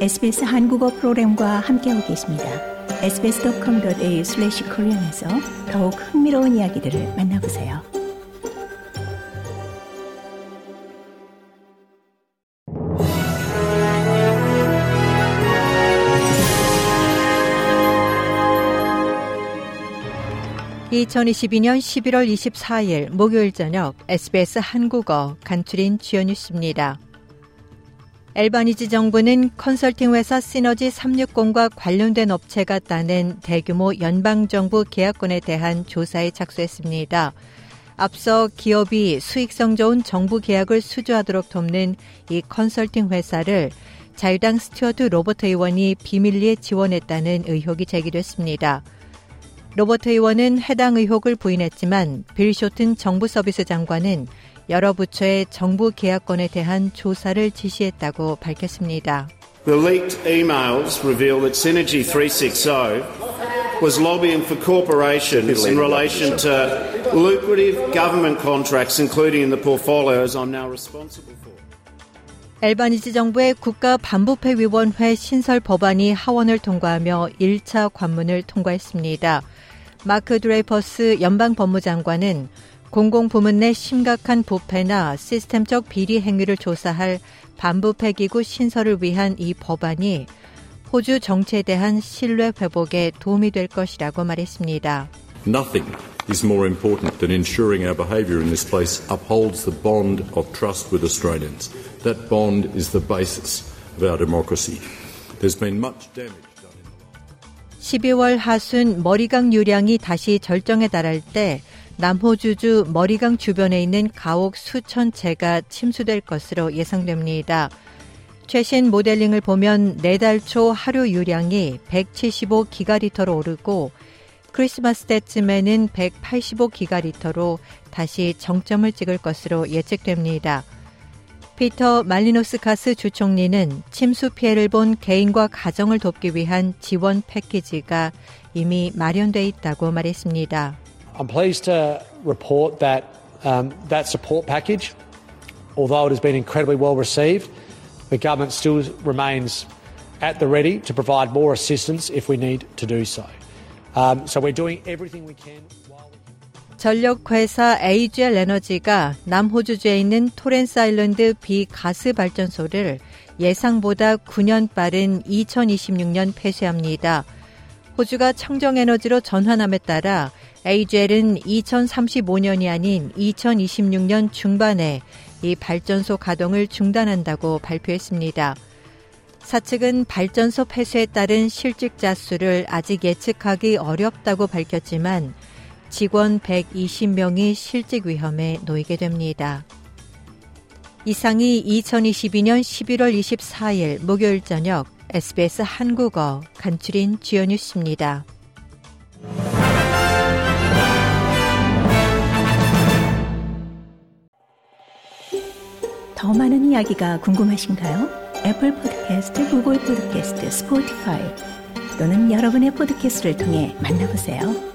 SBS 한국어 프로그램과 함께하고 계십니다. sbs.com.au/korean에서 더욱 흥미로운 이야기들을 만나보세요. (2022년 11월 24일) 목요일 저녁 SBS 한국어 간추린 주요 뉴스입니다. 앨버니지 정부는 컨설팅 회사 시너지 360과 관련된 업체가 따낸 대규모 연방정부 계약권에 대한 조사에 착수했습니다. 앞서 기업이 수익성 좋은 정부 계약을 수주하도록 돕는 이 컨설팅 회사를 자유당 스튜어트 로버트 의원이 비밀리에 지원했다는 의혹이 제기됐습니다. 로버트 의원은 해당 의혹을 부인했지만 빌 쇼튼 정부 서비스 장관은 여러 부처의 정부 계약권에 대한 조사를 지시했다고 밝혔습니다. The leaked emails reveal that Synergy 360 was lobbying for corporations in relation to lucrative government contracts, including in the portfolios I'm now responsible for. 엘바니지 정부의 국가 반부패 위원회 신설 법안이 하원을 통과하며 1차 관문을 통과했습니다. 마크 드레이퍼스 연방 법무장관은 공공부문 내 심각한 부패나 시스템적 비리 행위를 조사할 반부패 기구 신설을 위한 이 법안이 호주 정치에 대한 신뢰 회복에 도움이 될 것이라고 말했습니다. Nothing is more important than ensuring our behaviour in this place upholds the bond of trust with Australians. That bond is the basis of our democracy. There's been much damage. 12월 하순 머리강 유량이 다시 절정에 달할 때 남호주주 머리강 주변에 있는 가옥 수천 채가 침수될 것으로 예상됩니다. 최신 모델링을 보면 내달 초 하루 유량이 175기가리터로 오르고 크리스마스 때쯤에는 185기가리터로 다시 정점을 찍을 것으로 예측됩니다. 피터 말리노스 카스 주총리는 침수 피해를 본 개인과 가정을 돕기 위한 지원 패키지가 이미 마련돼 있다고 말했습니다. I'm pleased to report that um, that support package, although it has been incredibly well received, the government still remains at the ready to provide more assistance if we need to do so. Um, so we're doing everything we can. 전력회사 AGL 에너지가 남호주주에 있는 토렌스 아일랜드 비가스 발전소를 예상보다 9년 빠른 2026년 폐쇄합니다. 호주가 청정에너지로 전환함에 따라 AGL은 2035년이 아닌 2026년 중반에 이 발전소 가동을 중단한다고 발표했습니다. 사측은 발전소 폐쇄에 따른 실직자 수를 아직 예측하기 어렵다고 밝혔지만 직원 120명이 실직 위험에 놓이게 됩니다. 이상이 2022년 11월 24일 목요일 저녁 SBS 한국어 간추린 주요 뉴스입니다. 더 많은 이야기가 궁금하신가요? 애플 포드캐스트, 구글 포드캐스트, 스포티파이 또는 여러분의 포드캐스트를 통해 만나보세요.